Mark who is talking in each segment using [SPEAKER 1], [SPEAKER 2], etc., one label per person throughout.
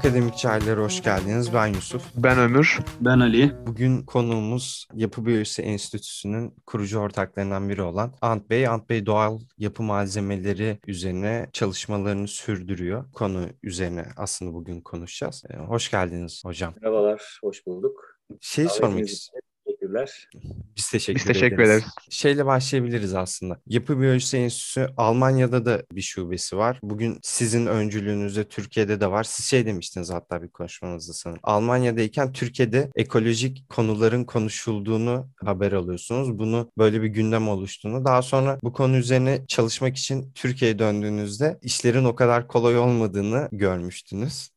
[SPEAKER 1] Akademik Çaylar'a hoş geldiniz. Ben Yusuf.
[SPEAKER 2] Ben Ömür.
[SPEAKER 3] Ben Ali.
[SPEAKER 1] Bugün konuğumuz Yapı Biyolojisi Enstitüsü'nün kurucu ortaklarından biri olan Ant Bey. Ant Bey doğal yapı malzemeleri üzerine çalışmalarını sürdürüyor. Konu üzerine aslında bugün konuşacağız. Ee, hoş geldiniz hocam.
[SPEAKER 4] Merhabalar, hoş bulduk.
[SPEAKER 1] Şey sormak istiyorum.
[SPEAKER 4] Teşekkürler.
[SPEAKER 1] Biz teşekkür,
[SPEAKER 2] Biz teşekkür
[SPEAKER 1] ederiz.
[SPEAKER 2] ederiz.
[SPEAKER 1] Şeyle başlayabiliriz aslında. Yapı Biyolojisi Enstitüsü Almanya'da da bir şubesi var. Bugün sizin öncülüğünüzde Türkiye'de de var. Siz şey demiştiniz hatta bir konuşmanızda sanırım. Almanya'dayken Türkiye'de ekolojik konuların konuşulduğunu haber alıyorsunuz. Bunu böyle bir gündem oluştuğunu. Daha sonra bu konu üzerine çalışmak için Türkiye'ye döndüğünüzde işlerin o kadar kolay olmadığını görmüştünüz.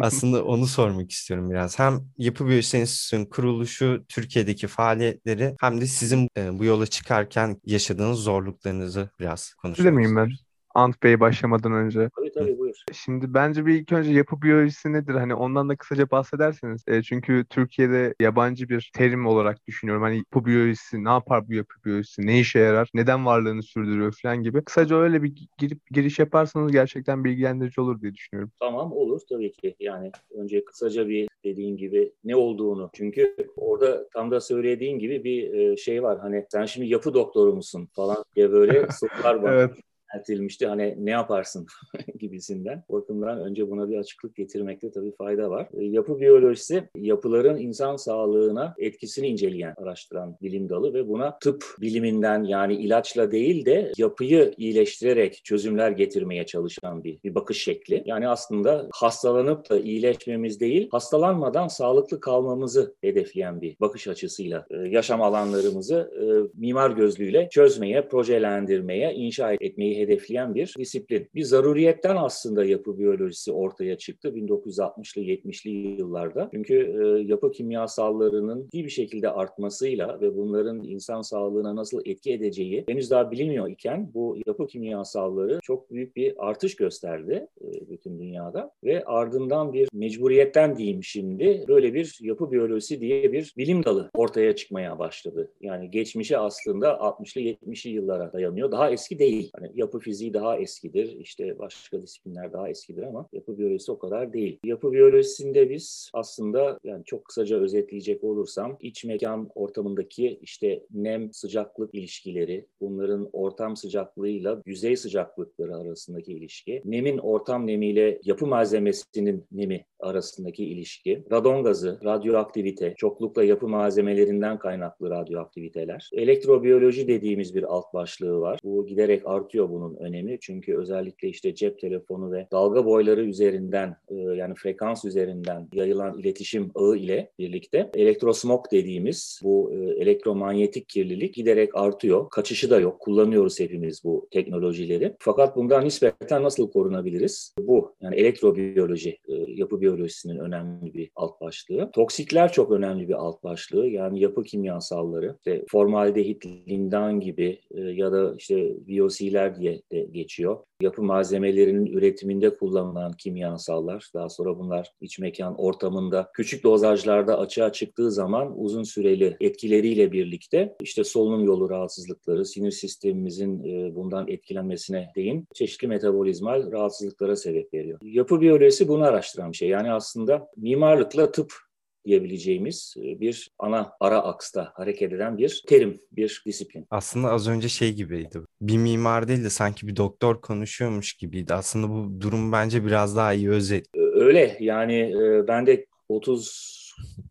[SPEAKER 1] Aslında onu sormak istiyorum biraz. Hem Yapı Biyolojisi Enstitüsü'nün kuruluşu, Türkiye'deki faaliyetleri hem de sizin bu yola çıkarken yaşadığınız zorluklarınızı biraz konuşmak
[SPEAKER 2] Bilir miyim ben? Ant Bey başlamadan önce.
[SPEAKER 4] Tabii tabii buyur.
[SPEAKER 2] Şimdi bence bir ilk önce yapı biyolojisi nedir? Hani ondan da kısaca bahsederseniz. E, çünkü Türkiye'de yabancı bir terim olarak düşünüyorum. Hani yapı biyolojisi ne yapar bu yapı biyolojisi? Ne işe yarar? Neden varlığını sürdürüyor falan gibi. Kısaca öyle bir girip giriş yaparsanız gerçekten bilgilendirici olur diye düşünüyorum.
[SPEAKER 4] Tamam olur tabii ki. Yani önce kısaca bir dediğin gibi ne olduğunu. Çünkü orada tam da söylediğin gibi bir e, şey var. Hani sen şimdi yapı doktoru musun falan diye böyle sorular var.
[SPEAKER 2] Evet.
[SPEAKER 4] Ertelmişti hani ne yaparsın gibisinden. O bakımdan önce buna bir açıklık getirmekte tabii fayda var. E, Yapı biyolojisi yapıların insan sağlığına etkisini inceleyen, araştıran bilim dalı ve buna tıp biliminden yani ilaçla değil de yapıyı iyileştirerek çözümler getirmeye çalışan bir, bir bakış şekli. Yani aslında hastalanıp da iyileşmemiz değil, hastalanmadan sağlıklı kalmamızı hedefleyen bir bakış açısıyla e, yaşam alanlarımızı e, mimar gözlüğüyle çözmeye, projelendirmeye, inşa etmeyi hedefleyen bir disiplin. Bir zaruriyetten aslında yapı biyolojisi ortaya çıktı 1960'lı 70'li yıllarda. Çünkü e, yapı kimyasallarının iyi bir şekilde artmasıyla ve bunların insan sağlığına nasıl etki edeceği henüz daha bilinmiyor iken bu yapı kimyasalları çok büyük bir artış gösterdi e, bütün dünyada ve ardından bir mecburiyetten diyeyim şimdi böyle bir yapı biyolojisi diye bir bilim dalı ortaya çıkmaya başladı. Yani geçmişi aslında 60'lı 70'li yıllara dayanıyor. Daha eski değil. Hani yapı fiziği daha eskidir. işte başka disiplinler daha eskidir ama yapı biyolojisi o kadar değil. Yapı biyolojisinde biz aslında yani çok kısaca özetleyecek olursam iç mekan ortamındaki işte nem sıcaklık ilişkileri, bunların ortam sıcaklığıyla yüzey sıcaklıkları arasındaki ilişki, nemin ortam nemiyle yapı malzemesinin nemi arasındaki ilişki, radon gazı, radyoaktivite, çoklukla yapı malzemelerinden kaynaklı radyoaktiviteler, elektrobiyoloji dediğimiz bir alt başlığı var. Bu giderek artıyor bunun önemi çünkü özellikle işte cep telefonu ve dalga boyları üzerinden e, yani frekans üzerinden yayılan iletişim ağı ile birlikte elektrosmog dediğimiz bu e, elektromanyetik kirlilik giderek artıyor. Kaçışı da yok. Kullanıyoruz hepimiz bu teknolojileri. Fakat bundan nispeten nasıl korunabiliriz? Bu yani elektrobiyoloji, e, yapı biyolojisinin önemli bir alt başlığı. Toksikler çok önemli bir alt başlığı. Yani yapı kimyasalları, işte formaldehit, lindan gibi ya da işte VOC'ler diye de geçiyor. Yapı malzemelerinin üretiminde kullanılan kimyasallar, daha sonra bunlar iç mekan ortamında küçük dozajlarda açığa çıktığı zaman uzun süreli etkileriyle birlikte işte solunum yolu rahatsızlıkları, sinir sistemimizin e, bundan etkilenmesine değin çeşitli metabolizmal rahatsızlıklara sebep veriyor. Yapı biyolojisi bunu araştıran bir şey. Yani aslında mimarlıkla tıp diyebileceğimiz e, bir ana ara aksta hareket eden bir terim, bir disiplin.
[SPEAKER 1] Aslında az önce şey gibiydi. Bir mimar değil de sanki bir doktor konuşuyormuş gibiydi. Aslında bu durum bence biraz daha iyi özet.
[SPEAKER 4] Öyle yani e, ben de 30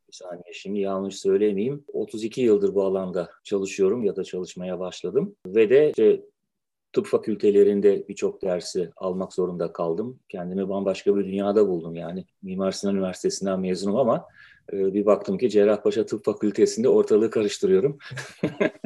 [SPEAKER 4] bir saniye şimdi yanlış söylemeyeyim. 32 yıldır bu alanda çalışıyorum ya da çalışmaya başladım ve de işte tıp fakültelerinde birçok dersi almak zorunda kaldım. Kendimi bambaşka bir dünyada buldum yani. Mimar Sinan Üniversitesi'nden mezunum ama e, bir baktım ki Cerrahpaşa Tıp Fakültesi'nde ortalığı karıştırıyorum.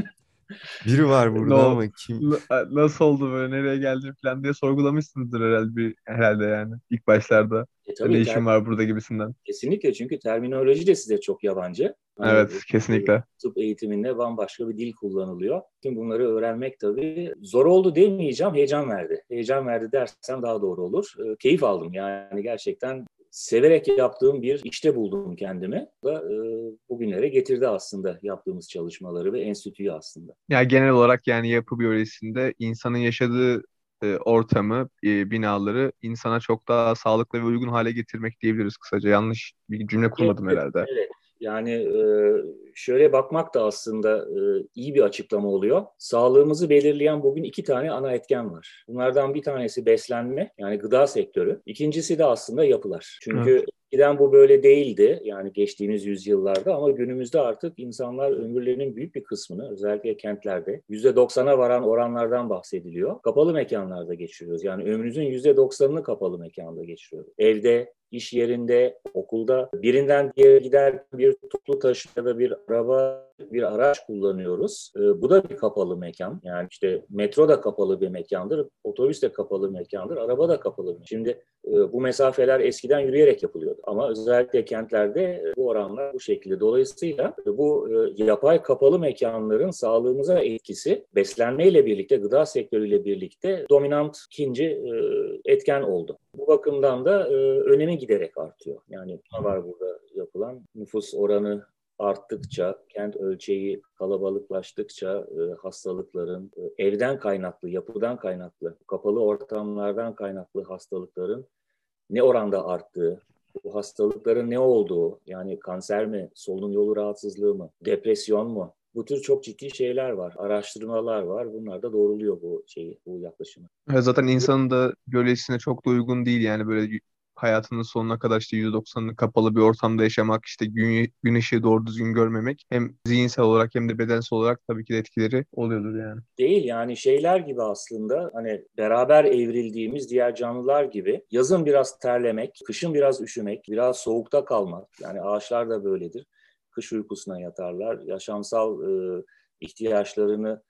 [SPEAKER 1] Biri var burada
[SPEAKER 2] No.
[SPEAKER 1] ama kim?
[SPEAKER 2] Nasıl oldu böyle nereye geldim falan diye sorgulamışsınızdır herhalde bir, herhalde yani ilk başlarda.
[SPEAKER 4] E, tabii
[SPEAKER 2] ne
[SPEAKER 4] ter-
[SPEAKER 2] işin var burada gibisinden.
[SPEAKER 4] Kesinlikle çünkü terminoloji de size çok yabancı. Hani,
[SPEAKER 2] Evet
[SPEAKER 4] e,
[SPEAKER 2] kesinlikle.
[SPEAKER 4] tıp eğitiminde bambaşka bir dil kullanılıyor. Tüm bunları öğrenmek tabii zor oldu demeyeceğim, heyecan verdi. Heyecan verdi dersem daha doğru olur. E, keyif aldım yani gerçekten severek yaptığım bir işte buldum kendimi. Da e, bugünlere getirdi aslında yaptığımız çalışmaları ve enstitüyü aslında.
[SPEAKER 2] Ya genel olarak yani yapı biyolojisinde insanın yaşadığı e, ortamı, e, binaları insana çok daha sağlıklı ve uygun hale getirmek diyebiliriz kısaca. Yanlış bir cümle kurmadım
[SPEAKER 4] evet,
[SPEAKER 2] herhalde.
[SPEAKER 4] Evet. Yani e, şöyle bakmak da aslında e, iyi bir açıklama oluyor. Sağlığımızı belirleyen bugün iki tane ana etken var. Bunlardan bir tanesi beslenme yani gıda sektörü. İkincisi de aslında yapılar. Çünkü evet. Eskiden bu böyle değildi yani geçtiğimiz yüzyıllarda ama günümüzde artık insanlar ömürlerinin büyük bir kısmını özellikle kentlerde %90'a varan oranlardan bahsediliyor. Kapalı mekanlarda geçiriyoruz. Yani ömrünüzün %90'ını kapalı mekanda geçiriyoruz. Evde, iş yerinde, okulda. Birinden diğerine gider bir toplu taşıma ya da bir araba bir araç kullanıyoruz. E, bu da bir kapalı mekan. Yani işte metro da kapalı bir mekandır, otobüs de kapalı mekandır, araba da kapalı bir. Şimdi e, bu mesafeler eskiden yürüyerek yapılıyordu. Ama özellikle kentlerde e, bu oranlar bu şekilde. Dolayısıyla bu e, yapay kapalı mekanların sağlığımıza etkisi beslenmeyle birlikte, gıda sektörüyle birlikte dominant ikinci e, etken oldu. Bu bakımdan da e, önemi giderek artıyor. Yani ne var burada yapılan nüfus oranı arttıkça, kent ölçeği kalabalıklaştıkça e, hastalıkların e, evden kaynaklı, yapıdan kaynaklı, kapalı ortamlardan kaynaklı hastalıkların ne oranda arttığı, bu hastalıkların ne olduğu, yani kanser mi, solunum yolu rahatsızlığı mı, depresyon mu, bu tür çok ciddi şeyler var, araştırmalar var. Bunlar da doğruluyor bu şeyi, bu yaklaşımı.
[SPEAKER 2] Zaten insanın da biyolojisine çok da uygun değil yani böyle hayatının sonuna kadar işte %90'ını kapalı bir ortamda yaşamak, işte gün, gün ışığı doğru düzgün görmemek hem zihinsel olarak hem de bedensel olarak tabii ki de etkileri oluyordur yani.
[SPEAKER 4] Değil yani şeyler gibi aslında hani beraber evrildiğimiz diğer canlılar gibi yazın biraz terlemek, kışın biraz üşümek, biraz soğukta kalmak yani ağaçlar da böyledir. Kış uykusuna yatarlar, yaşamsal e, ihtiyaçlarını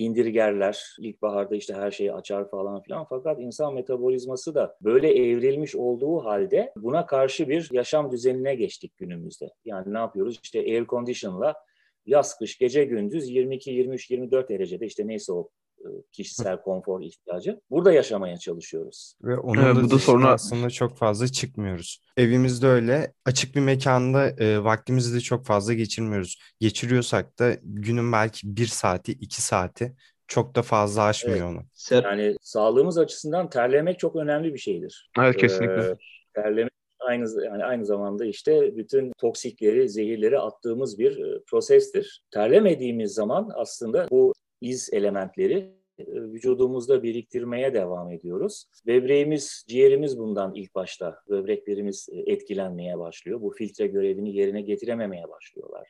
[SPEAKER 4] indirgerler. İlkbaharda işte her şeyi açar falan filan. Fakat insan metabolizması da böyle evrilmiş olduğu halde buna karşı bir yaşam düzenine geçtik günümüzde. Yani ne yapıyoruz? İşte air condition'la yaz kış gece gündüz 22 23 24 derecede işte neyse o kişisel konfor ihtiyacı. Burada yaşamaya çalışıyoruz.
[SPEAKER 1] Ve onun evet, da, bu da sonra aslında çok fazla çıkmıyoruz. Evimizde öyle açık bir mekanda e, vaktimizi de çok fazla geçirmiyoruz. Geçiriyorsak da günün belki bir saati, iki saati çok da fazla aşmıyor evet. onu.
[SPEAKER 4] Yani sağlığımız açısından terlemek çok önemli bir şeydir.
[SPEAKER 2] Evet kesinlikle. Ee,
[SPEAKER 4] terlemek aynı yani aynı zamanda işte bütün toksikleri, zehirleri attığımız bir e, prosestir. Terlemediğimiz zaman aslında bu iz elementleri e, vücudumuzda biriktirmeye devam ediyoruz. Böbreğimiz, ciğerimiz bundan ilk başta, böbreklerimiz e, etkilenmeye başlıyor. Bu filtre görevini yerine getirememeye başlıyorlar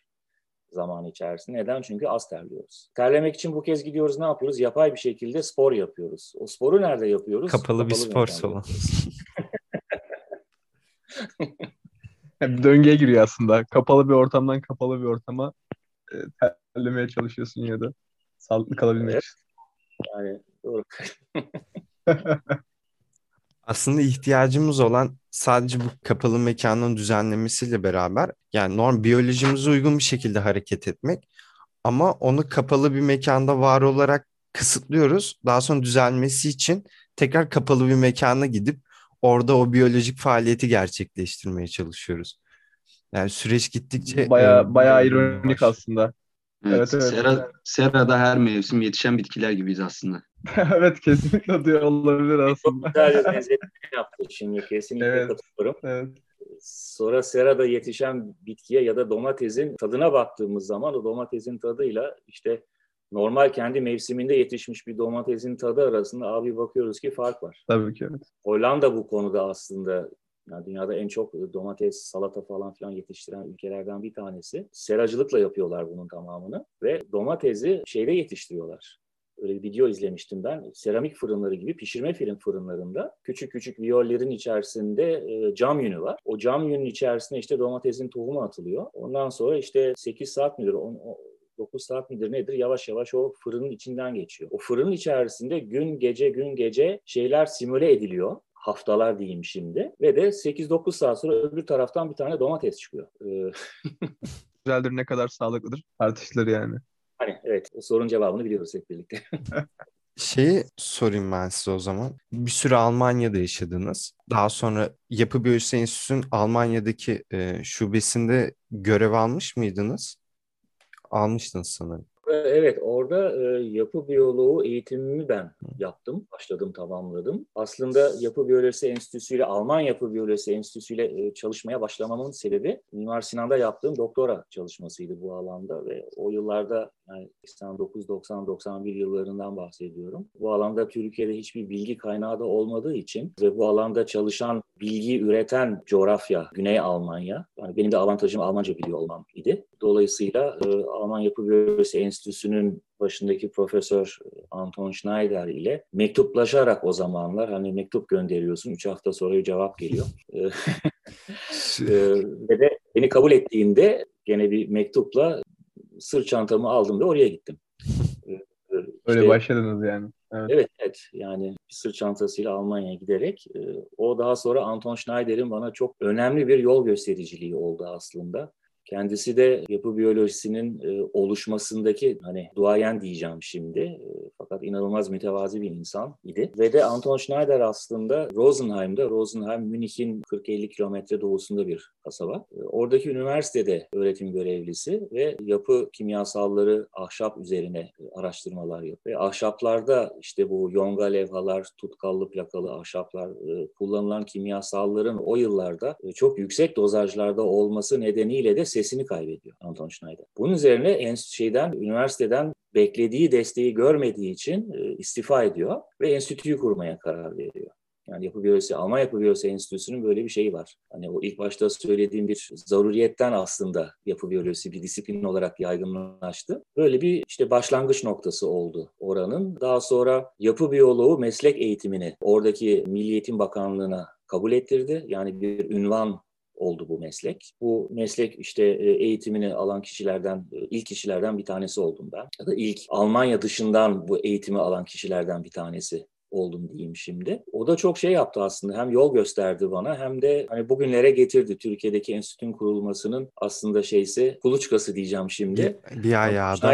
[SPEAKER 4] zaman içerisinde. Neden? Çünkü az terliyoruz. Terlemek için bu kez gidiyoruz ne yapıyoruz? Yapay bir şekilde spor yapıyoruz. O sporu nerede yapıyoruz?
[SPEAKER 1] Kapalı, Kapalı bir spor salonu.
[SPEAKER 2] yani döngüye giriyor aslında. Kapalı bir ortamdan kapalı bir ortama e, terlemeye çalışıyorsun ya da. Sağlıklı kalabilmek evet.
[SPEAKER 4] Yani doğru.
[SPEAKER 1] Aslında ihtiyacımız olan sadece bu kapalı mekanın düzenlemesiyle beraber yani norm biyolojimize uygun bir şekilde hareket etmek ama onu kapalı bir mekanda var olarak kısıtlıyoruz. Daha sonra düzelmesi için tekrar kapalı bir mekana gidip orada o biyolojik faaliyeti gerçekleştirmeye çalışıyoruz. Yani süreç gittikçe
[SPEAKER 2] baya e, baya ironik aslında.
[SPEAKER 3] Evet, evet, evet. Sera, serada her mevsim yetişen bitkiler gibiyiz aslında.
[SPEAKER 2] evet kesinlikle diyor olabilir aslında.
[SPEAKER 4] Çok güzel bir benzetme yaptı şimdi kesinlikle evet, katılıyorum. Evet. Sonra serada yetişen bitkiye ya da domatesin tadına baktığımız zaman o domatesin tadıyla işte normal kendi mevsiminde yetişmiş bir domatesin tadı arasında abi bakıyoruz ki fark var.
[SPEAKER 2] Tabii ki evet.
[SPEAKER 4] Hollanda bu konuda aslında yani dünyada en çok domates, salata falan filan yetiştiren ülkelerden bir tanesi. Seracılıkla yapıyorlar bunun tamamını ve domatesi şeyde yetiştiriyorlar. Öyle bir video izlemiştim ben. Seramik fırınları gibi pişirme film fırınlarında küçük küçük viyollerin içerisinde cam yünü var. O cam yünün içerisine işte domatesin tohumu atılıyor. Ondan sonra işte 8 saat midir, 10, 9 saat midir nedir yavaş yavaş o fırının içinden geçiyor. O fırının içerisinde gün gece gün gece şeyler simüle ediliyor haftalar diyeyim şimdi. Ve de 8-9 saat sonra öbür taraftan bir tane domates çıkıyor. Ee,
[SPEAKER 2] Güzeldir ne kadar sağlıklıdır tartışılır yani.
[SPEAKER 4] Hani evet o sorunun cevabını biliyoruz hep birlikte.
[SPEAKER 1] Şeyi sorayım ben size o zaman. Bir süre Almanya'da yaşadınız. Daha sonra Yapı Biyolojisi Enstitüsü'nün Almanya'daki e, şubesinde görev almış mıydınız? Almıştınız sanırım.
[SPEAKER 4] Evet, orada e, yapı biyoloğu eğitimimi ben yaptım, başladım, tamamladım. Aslında Yapı Biyolojisi Enstitüsü ile Alman Yapı Biyolojisi Enstitüsü ile e, çalışmaya başlamamın sebebi Mimar Sinan'da yaptığım doktora çalışmasıydı bu alanda ve o yıllarda yani 89, 90, 91 yıllarından bahsediyorum. Bu alanda Türkiye'de hiçbir bilgi kaynağı da olmadığı için ve bu alanda çalışan, bilgi üreten coğrafya Güney Almanya. Yani benim de avantajım Almanca biliyor olmam idi. Dolayısıyla e, Alman Yapı Biyolojisi Enstitüsü'nün başındaki profesör Anton Schneider ile mektuplaşarak o zamanlar hani mektup gönderiyorsun, üç hafta sonra cevap geliyor. E, e, ve de beni kabul ettiğinde gene bir mektupla sırt çantamı aldım ve oraya gittim.
[SPEAKER 2] Öyle işte, başladınız yani.
[SPEAKER 4] Evet. evet, evet. Yani bir sırt çantasıyla Almanya'ya giderek o daha sonra Anton Schneider'in bana çok önemli bir yol göstericiliği oldu aslında. Kendisi de yapı biyolojisinin e, oluşmasındaki hani duayen diyeceğim şimdi. E, fakat inanılmaz mütevazi bir insan idi. Ve de Anton Schneider aslında Rosenheim'da, Rosenheim Münih'in 40-50 kilometre doğusunda bir kasaba. E, oradaki üniversitede öğretim görevlisi ve yapı kimyasalları ahşap üzerine araştırmalar yapıyor. Ve ahşaplarda işte bu yonga levhalar, tutkallı plakalı ahşaplar kullanılan kimyasalların o yıllarda çok yüksek dozajlarda olması nedeniyle de sesini kaybediyor Anton Schneider. Bunun üzerine en şeyden üniversiteden beklediği desteği görmediği için e, istifa ediyor ve enstitüyü kurmaya karar veriyor. Yani Yapı Biyolojisi, Alman Yapı Biyolojisi Enstitüsü'nün böyle bir şeyi var. Hani o ilk başta söylediğim bir zaruriyetten aslında yapı biyolojisi bir disiplin olarak yaygınlaştı. Böyle bir işte başlangıç noktası oldu oranın. Daha sonra yapı biyoloğu meslek eğitimini oradaki Milli Eğitim Bakanlığı'na kabul ettirdi. Yani bir ünvan oldu bu meslek. Bu meslek işte e, eğitimini alan kişilerden, e, ilk kişilerden bir tanesi oldum ben. Ya da ilk Almanya dışından bu eğitimi alan kişilerden bir tanesi oldum diyeyim şimdi. O da çok şey yaptı aslında. Hem yol gösterdi bana hem de hani bugünlere getirdi. Türkiye'deki enstitünün kurulmasının aslında şeysi kuluçkası diyeceğim şimdi.
[SPEAKER 1] Bir, bir ayağı da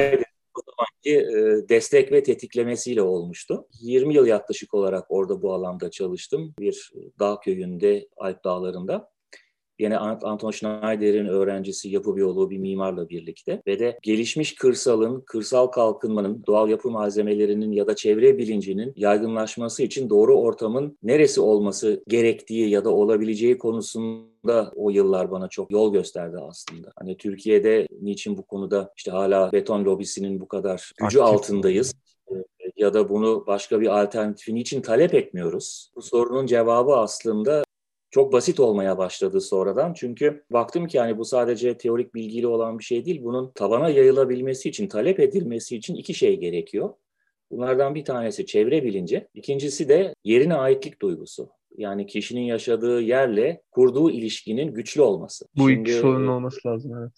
[SPEAKER 4] o zamanki e, destek ve tetiklemesiyle olmuştu. 20 yıl yaklaşık olarak orada bu alanda çalıştım. Bir dağ köyünde, Alp dağlarında. Yine Anton Schneider'in öğrencisi yapı biyoloğu bir mimarla birlikte ve de gelişmiş kırsalın, kırsal kalkınmanın, doğal yapı malzemelerinin ya da çevre bilincinin yaygınlaşması için doğru ortamın neresi olması gerektiği ya da olabileceği konusunda o yıllar bana çok yol gösterdi aslında. Hani Türkiye'de niçin bu konuda işte hala beton lobisinin bu kadar gücü Aktif. altındayız ya da bunu başka bir alternatifin için talep etmiyoruz. Bu sorunun cevabı aslında çok basit olmaya başladı sonradan. Çünkü baktım ki hani bu sadece teorik bilgiyle olan bir şey değil. Bunun tabana yayılabilmesi için, talep edilmesi için iki şey gerekiyor. Bunlardan bir tanesi çevre bilinci, ikincisi de yerine aitlik duygusu. Yani kişinin yaşadığı yerle kurduğu ilişkinin güçlü olması.
[SPEAKER 2] Bu Şimdi, iki sorunun olması lazım evet.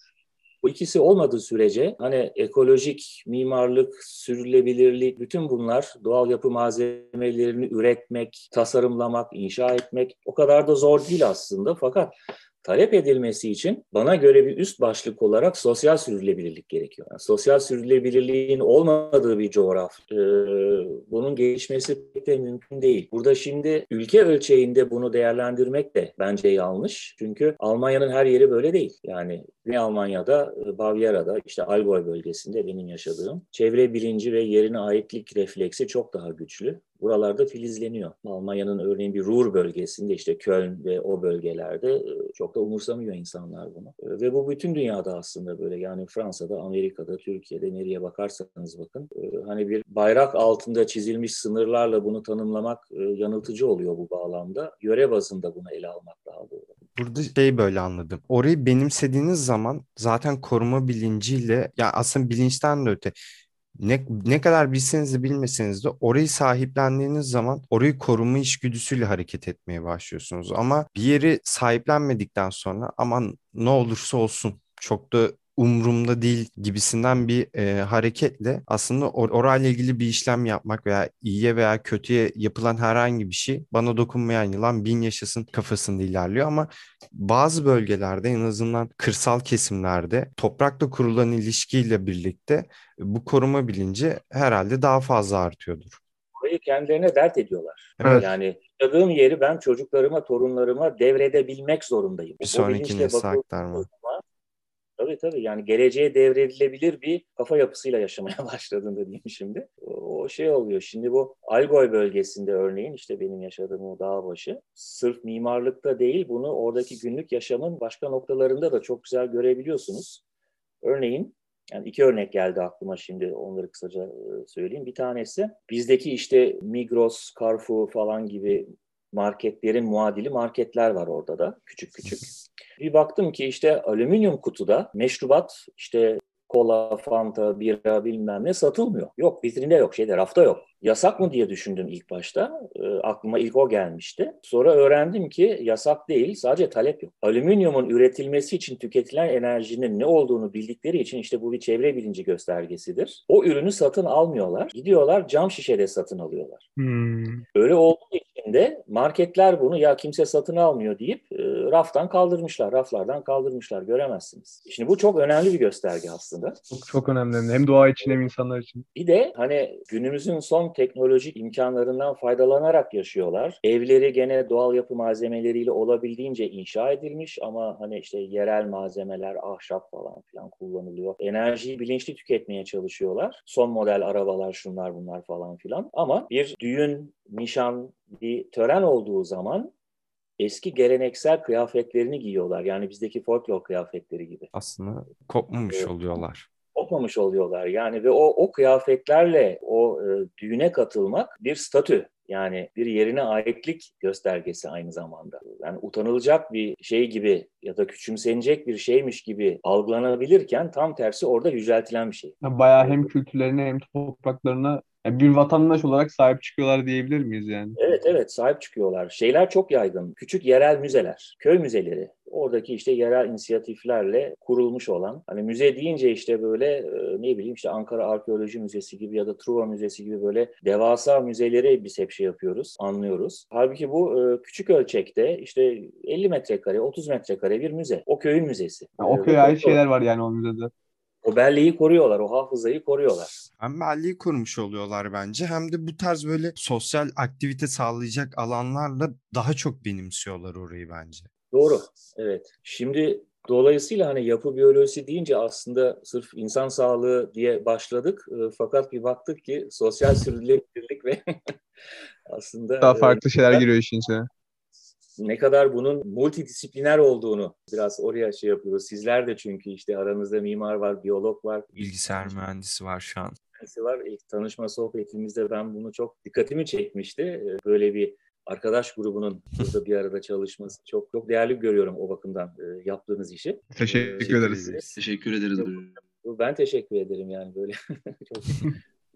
[SPEAKER 4] Bu ikisi olmadığı sürece hani ekolojik, mimarlık, sürülebilirlik bütün bunlar doğal yapı malzemelerini üretmek, tasarımlamak, inşa etmek o kadar da zor değil aslında. Fakat talep edilmesi için bana göre bir üst başlık olarak sosyal sürdürülebilirlik gerekiyor. Yani sosyal sürdürülebilirliğin olmadığı bir coğraf, e, bunun gelişmesi pek de mümkün değil. Burada şimdi ülke ölçeğinde bunu değerlendirmek de bence yanlış. Çünkü Almanya'nın her yeri böyle değil. Yani Güney Almanya'da, e, Bavyera'da, işte Allgäu bölgesinde benim yaşadığım çevre bilinci ve yerine aitlik refleksi çok daha güçlü buralarda filizleniyor. Almanya'nın örneğin bir Ruhr bölgesinde işte Köln ve o bölgelerde e, çok da umursamıyor insanlar bunu. E, ve bu bütün dünyada aslında böyle yani Fransa'da, Amerika'da, Türkiye'de nereye bakarsanız bakın. E, hani bir bayrak altında çizilmiş sınırlarla bunu tanımlamak yanıltıcı oluyor bu bağlamda. Yöre bazında bunu ele almak daha doğru.
[SPEAKER 1] Burada şey böyle anladım. Orayı benimsediğiniz zaman zaten koruma bilinciyle ya aslında bilinçten de öte ne, ne kadar bilseniz de bilmeseniz de orayı sahiplendiğiniz zaman orayı koruma içgüdüsüyle hareket etmeye başlıyorsunuz. Ama bir yeri sahiplenmedikten sonra aman ne olursa olsun çok da umrumda değil gibisinden bir e, hareketle aslında or- orayla ilgili bir işlem yapmak veya iyiye veya kötüye yapılan herhangi bir şey bana dokunmayan yılan bin yaşasın kafasında ilerliyor ama bazı bölgelerde en azından kırsal kesimlerde toprakla kurulan ilişkiyle birlikte bu koruma bilinci herhalde daha fazla artıyordur.
[SPEAKER 4] Burayı kendilerine dert ediyorlar. Evet. Yani yaşadığım yeri ben çocuklarıma, torunlarıma devredebilmek zorundayım.
[SPEAKER 1] Bir sonraki nesle aktarma.
[SPEAKER 4] Tabii tabii yani geleceğe devredilebilir bir kafa yapısıyla yaşamaya başladığında diyeyim şimdi. O şey oluyor şimdi bu Algoy bölgesinde örneğin işte benim yaşadığım o dağ başı sırf mimarlıkta değil bunu oradaki günlük yaşamın başka noktalarında da çok güzel görebiliyorsunuz. Örneğin yani iki örnek geldi aklıma şimdi onları kısaca e, söyleyeyim. Bir tanesi bizdeki işte Migros, Carrefour falan gibi marketlerin muadili marketler var orada da küçük küçük. Bir baktım ki işte alüminyum kutuda meşrubat işte kola, fanta, bira bilmem ne satılmıyor. Yok vitrinde yok şeyde rafta yok. Yasak mı diye düşündüm ilk başta. E, aklıma ilk o gelmişti. Sonra öğrendim ki yasak değil sadece talep yok. Alüminyumun üretilmesi için tüketilen enerjinin ne olduğunu bildikleri için işte bu bir çevre bilinci göstergesidir. O ürünü satın almıyorlar. Gidiyorlar cam şişede satın alıyorlar. Hmm. Öyle olduğu için de marketler bunu ya kimse satın almıyor deyip e, raftan kaldırmışlar, raflardan kaldırmışlar. Göremezsiniz. Şimdi bu çok önemli bir gösterge aslında.
[SPEAKER 2] Çok, çok önemli. Hem doğa için hem insanlar için.
[SPEAKER 4] Bir de hani günümüzün son teknolojik imkanlarından faydalanarak yaşıyorlar. Evleri gene doğal yapı malzemeleriyle olabildiğince inşa edilmiş ama hani işte yerel malzemeler, ahşap falan filan kullanılıyor. Enerjiyi bilinçli tüketmeye çalışıyorlar. Son model arabalar şunlar bunlar falan filan. Ama bir düğün, nişan, bir tören olduğu zaman eski geleneksel kıyafetlerini giyiyorlar. Yani bizdeki folklor kıyafetleri gibi.
[SPEAKER 1] Aslında kopmamış oluyorlar
[SPEAKER 4] kopmamış oluyorlar. Yani ve o, o kıyafetlerle o e, düğüne katılmak bir statü. Yani bir yerine aitlik göstergesi aynı zamanda. Yani utanılacak bir şey gibi ya da küçümsenecek bir şeymiş gibi algılanabilirken tam tersi orada yüceltilen bir şey.
[SPEAKER 2] Bayağı hem kültürlerine hem topraklarına yani bir vatandaş olarak sahip çıkıyorlar diyebilir miyiz yani?
[SPEAKER 4] Evet evet sahip çıkıyorlar. Şeyler çok yaygın. Küçük yerel müzeler, köy müzeleri. Oradaki işte yerel inisiyatiflerle kurulmuş olan hani müze deyince işte böyle e, ne bileyim işte Ankara Arkeoloji Müzesi gibi ya da Truva Müzesi gibi böyle devasa müzeleri biz hep şey yapıyoruz, anlıyoruz. Halbuki bu e, küçük ölçekte işte 50 metrekare, 30 metrekare bir müze. O köyün müzesi.
[SPEAKER 2] Ya, o köye ait şeyler var yani o müzede.
[SPEAKER 4] O belleği koruyorlar, o hafızayı koruyorlar.
[SPEAKER 1] Hem belleği korumuş oluyorlar bence hem de bu tarz böyle sosyal aktivite sağlayacak alanlarla daha çok benimsiyorlar orayı bence.
[SPEAKER 4] Doğru, evet. Şimdi dolayısıyla hani yapı biyolojisi deyince aslında sırf insan sağlığı diye başladık. Fakat bir baktık ki sosyal sürdürülebilirlik ve aslında...
[SPEAKER 2] Daha farklı şeyler giriyor işin içine
[SPEAKER 4] ne kadar bunun multidisipliner olduğunu biraz oraya şey yapıyoruz. Sizler de çünkü işte aranızda mimar var, biyolog var.
[SPEAKER 1] Bilgisayar mühendisi var şu an.
[SPEAKER 4] Mühendisi var. İlk tanışma sohbetimizde ben bunu çok dikkatimi çekmişti. Böyle bir arkadaş grubunun burada bir arada çalışması çok çok değerli görüyorum o bakımdan yaptığınız işi.
[SPEAKER 2] Teşekkür ee, ederiz.
[SPEAKER 3] Teşekkür ederiz.
[SPEAKER 4] Ben teşekkür ederim yani böyle çok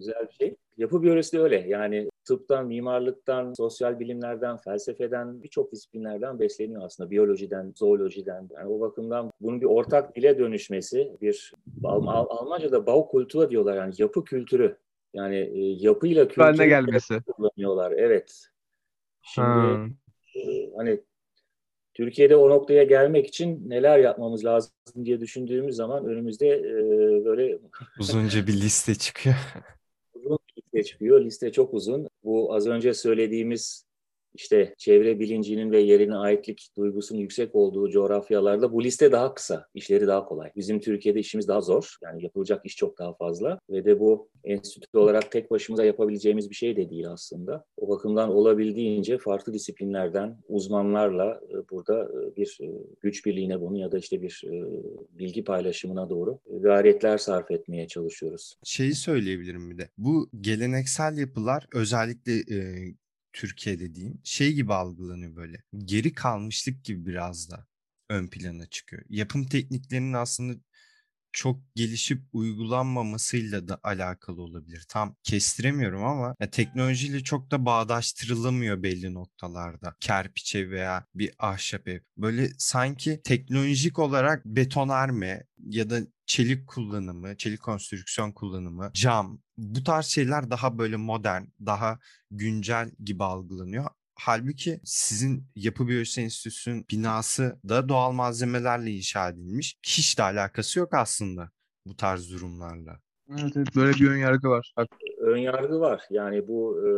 [SPEAKER 4] güzel bir şey. Yapı biyolojisi de öyle. Yani tıptan, mimarlıktan, sosyal bilimlerden, felsefeden birçok disiplinlerden besleniyor aslında. Biyolojiden, zoolojiden. Yani o bakımdan bunun bir ortak dile dönüşmesi, bir Al Al Almanca'da Baukultur diyorlar yani yapı kültürü. Yani e, yapıyla kültürü
[SPEAKER 2] gelmesi.
[SPEAKER 4] kullanıyorlar. Evet. Şimdi e, hani Türkiye'de o noktaya gelmek için neler yapmamız lazım diye düşündüğümüz zaman önümüzde e, böyle
[SPEAKER 1] uzunca bir liste çıkıyor.
[SPEAKER 4] uzun bir liste çok uzun. Bu az önce söylediğimiz işte çevre bilincinin ve yerine aitlik duygusunun yüksek olduğu coğrafyalarda bu liste daha kısa, işleri daha kolay. Bizim Türkiye'de işimiz daha zor. Yani yapılacak iş çok daha fazla ve de bu enstitü olarak tek başımıza yapabileceğimiz bir şey de değil aslında. O bakımdan olabildiğince farklı disiplinlerden uzmanlarla e, burada e, bir e, güç birliğine bunu ya da işte bir bilgi paylaşımına doğru gayretler sarf etmeye çalışıyoruz.
[SPEAKER 1] Şeyi söyleyebilirim bir de. Bu geleneksel yapılar özellikle Türkiye dediğim şey gibi algılanıyor böyle. Geri kalmışlık gibi biraz da ön plana çıkıyor. Yapım tekniklerinin aslında çok gelişip uygulanmamasıyla da alakalı olabilir. Tam kestiremiyorum ama ya teknolojiyle çok da bağdaştırılamıyor belli noktalarda. Kerpiçe veya bir ahşap ev. Böyle sanki teknolojik olarak betonarme ya da çelik kullanımı, çelik konstrüksiyon kullanımı, cam bu tarz şeyler daha böyle modern, daha güncel gibi algılanıyor. Halbuki sizin Yapı Biyolojisi Enstitüsü'nün binası da doğal malzemelerle inşa edilmiş. Hiç de alakası yok aslında bu tarz durumlarla.
[SPEAKER 2] Evet, evet böyle bir ön yargı var.
[SPEAKER 4] Ön yargı var. Yani bu e,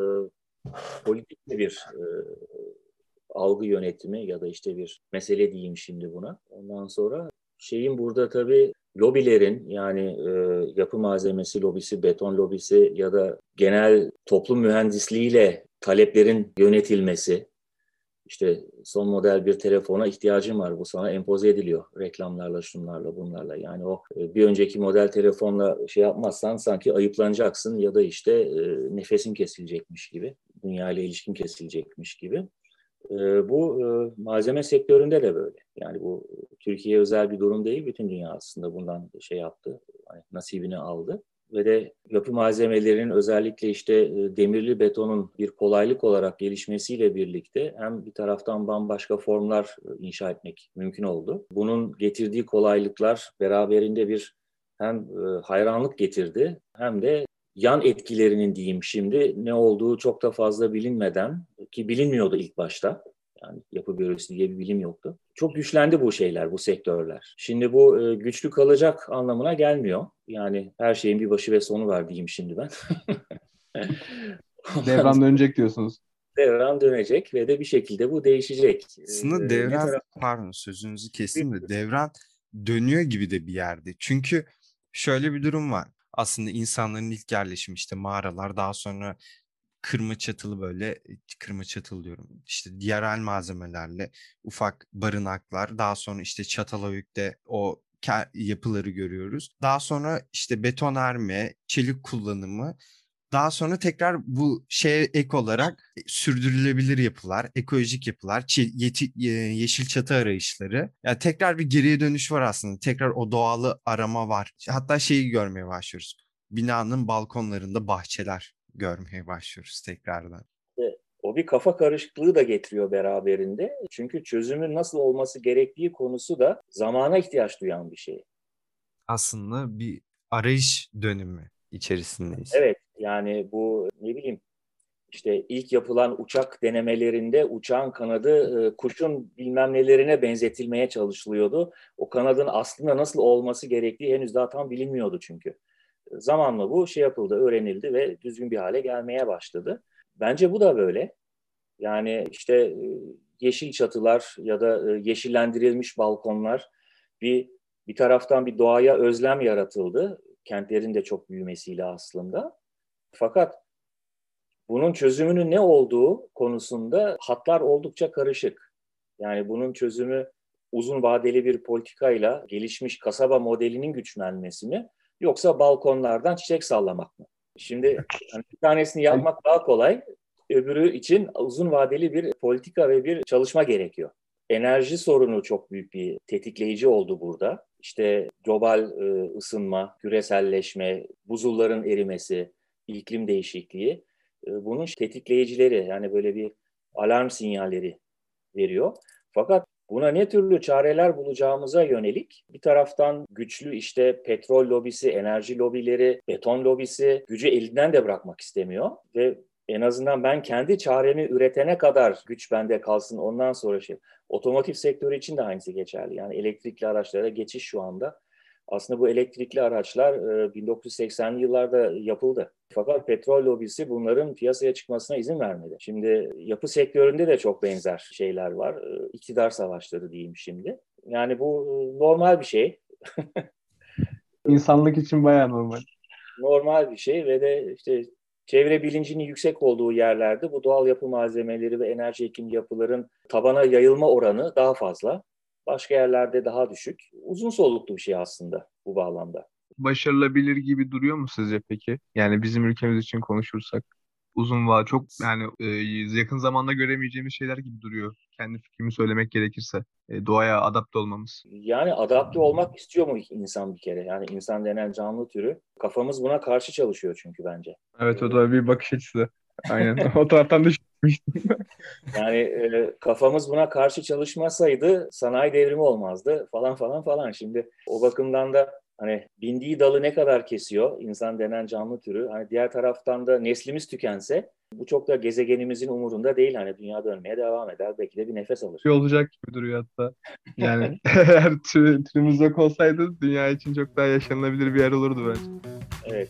[SPEAKER 4] politik bir e, algı yönetimi ya da işte bir mesele diyeyim şimdi buna. Ondan sonra şeyin burada tabii lobilerin yani e, yapı malzemesi lobisi, beton lobisi ya da genel toplum mühendisliğiyle taleplerin yönetilmesi, işte son model bir telefona ihtiyacım var. Bu sana empoze ediliyor reklamlarla, şunlarla, bunlarla. Yani o e, bir önceki model telefonla şey yapmazsan sanki ayıplanacaksın ya da işte e, nefesin kesilecekmiş gibi, dünya ile ilişkin kesilecekmiş gibi. E, bu malzeme sektöründe de böyle. Yani bu Türkiye özel bir durum değil. Bütün dünya aslında bundan şey yaptı, hani nasibini aldı ve de yapı malzemelerinin özellikle işte e, demirli betonun bir kolaylık olarak gelişmesiyle birlikte hem bir taraftan bambaşka formlar e, inşa etmek mümkün oldu. Bunun getirdiği kolaylıklar beraberinde bir hem e, hayranlık getirdi hem de yan etkilerinin diyeyim şimdi ne olduğu çok da fazla bilinmeden ki bilinmiyordu ilk başta yani yapı biyolojisi diye bir bilim yoktu. Çok güçlendi bu şeyler, bu sektörler. Şimdi bu e, güçlü kalacak anlamına gelmiyor. Yani her şeyin bir başı ve sonu var diyeyim şimdi ben.
[SPEAKER 2] Devran dönecek diyorsunuz.
[SPEAKER 4] Devran dönecek ve de bir şekilde bu değişecek.
[SPEAKER 1] Aslında ee, devran, taraf... pardon sözünüzü kestim de devran dönüyor gibi de bir yerde. Çünkü şöyle bir durum var. Aslında insanların ilk yerleşimi işte mağaralar daha sonra kırma çatılı böyle kırma çatılı diyorum işte yerel malzemelerle ufak barınaklar daha sonra işte Çatalhöyük'te o yapıları görüyoruz. Daha sonra işte betonarme, çelik kullanımı daha sonra tekrar bu şeye ek olarak sürdürülebilir yapılar, ekolojik yapılar, yeşil çatı arayışları. Yani tekrar bir geriye dönüş var aslında. Tekrar o doğalı arama var. Hatta şeyi görmeye başlıyoruz. Binanın balkonlarında bahçeler görmeye başlıyoruz tekrardan.
[SPEAKER 4] O bir kafa karışıklığı da getiriyor beraberinde. Çünkü çözümün nasıl olması gerektiği konusu da zamana ihtiyaç duyan bir şey.
[SPEAKER 1] Aslında bir arayış dönümü içerisindeyiz.
[SPEAKER 4] Evet yani bu ne bileyim işte ilk yapılan uçak denemelerinde uçağın kanadı e, kuşun bilmem nelerine benzetilmeye çalışılıyordu. O kanadın aslında nasıl olması gerektiği henüz daha tam bilinmiyordu çünkü zamanla bu şey yapıldı, öğrenildi ve düzgün bir hale gelmeye başladı. Bence bu da böyle. Yani işte e, yeşil çatılar ya da e, yeşillendirilmiş balkonlar bir bir taraftan bir doğaya özlem yaratıldı. Kentlerin de çok büyümesiyle aslında. Fakat bunun çözümünün ne olduğu konusunda hatlar oldukça karışık. Yani bunun çözümü uzun vadeli bir politikayla gelişmiş kasaba modelinin güçlenmesi mi? yoksa balkonlardan çiçek sallamak mı? Şimdi hani bir tanesini yapmak daha kolay, öbürü için uzun vadeli bir politika ve bir çalışma gerekiyor. Enerji sorunu çok büyük bir tetikleyici oldu burada. İşte global e, ısınma, küreselleşme, buzulların erimesi, iklim değişikliği e, bunun tetikleyicileri yani böyle bir alarm sinyalleri veriyor. Fakat Buna ne türlü çareler bulacağımıza yönelik bir taraftan güçlü işte petrol lobisi, enerji lobileri, beton lobisi gücü elinden de bırakmak istemiyor ve en azından ben kendi çaremi üretene kadar güç bende kalsın ondan sonra şey. Otomotiv sektörü için de aynısı geçerli. Yani elektrikli araçlara geçiş şu anda aslında bu elektrikli araçlar 1980'li e, yıllarda yapıldı. Fakat petrol lobisi bunların piyasaya çıkmasına izin vermedi. Şimdi yapı sektöründe de çok benzer şeyler var. E, iktidar savaşları diyeyim şimdi. Yani bu e, normal bir şey.
[SPEAKER 2] İnsanlık için bayağı normal.
[SPEAKER 4] Normal bir şey ve de işte çevre bilincinin yüksek olduğu yerlerde bu doğal yapı malzemeleri ve enerji ekim yapıların tabana yayılma oranı daha fazla. Başka yerlerde daha düşük. Uzun soluklu bir şey aslında bu bağlamda.
[SPEAKER 2] Başarılabilir gibi duruyor mu sizce peki? Yani bizim ülkemiz için konuşursak uzun va çok yani e, yakın zamanda göremeyeceğimiz şeyler gibi duruyor. Kendi fikrimi söylemek gerekirse. E, doğaya adapte olmamız.
[SPEAKER 4] Yani adapte olmak istiyor mu insan bir kere? Yani insan denen canlı türü. Kafamız buna karşı çalışıyor çünkü bence.
[SPEAKER 2] Evet o da bir bakış açısı. Aynen. o taraftan düşünmüştüm.
[SPEAKER 4] yani e, kafamız buna karşı çalışmasaydı sanayi devrimi olmazdı falan falan falan. Şimdi o bakımdan da hani bindiği dalı ne kadar kesiyor insan denen canlı türü. Hani diğer taraftan da neslimiz tükense bu çok da gezegenimizin umurunda değil. Hani dünya dönmeye devam eder. Belki de bir nefes alır.
[SPEAKER 2] Şey olacak gibi duruyor hatta. Yani eğer tür, türümüz yok olsaydı dünya için çok daha yaşanılabilir bir yer olurdu bence.
[SPEAKER 4] Evet.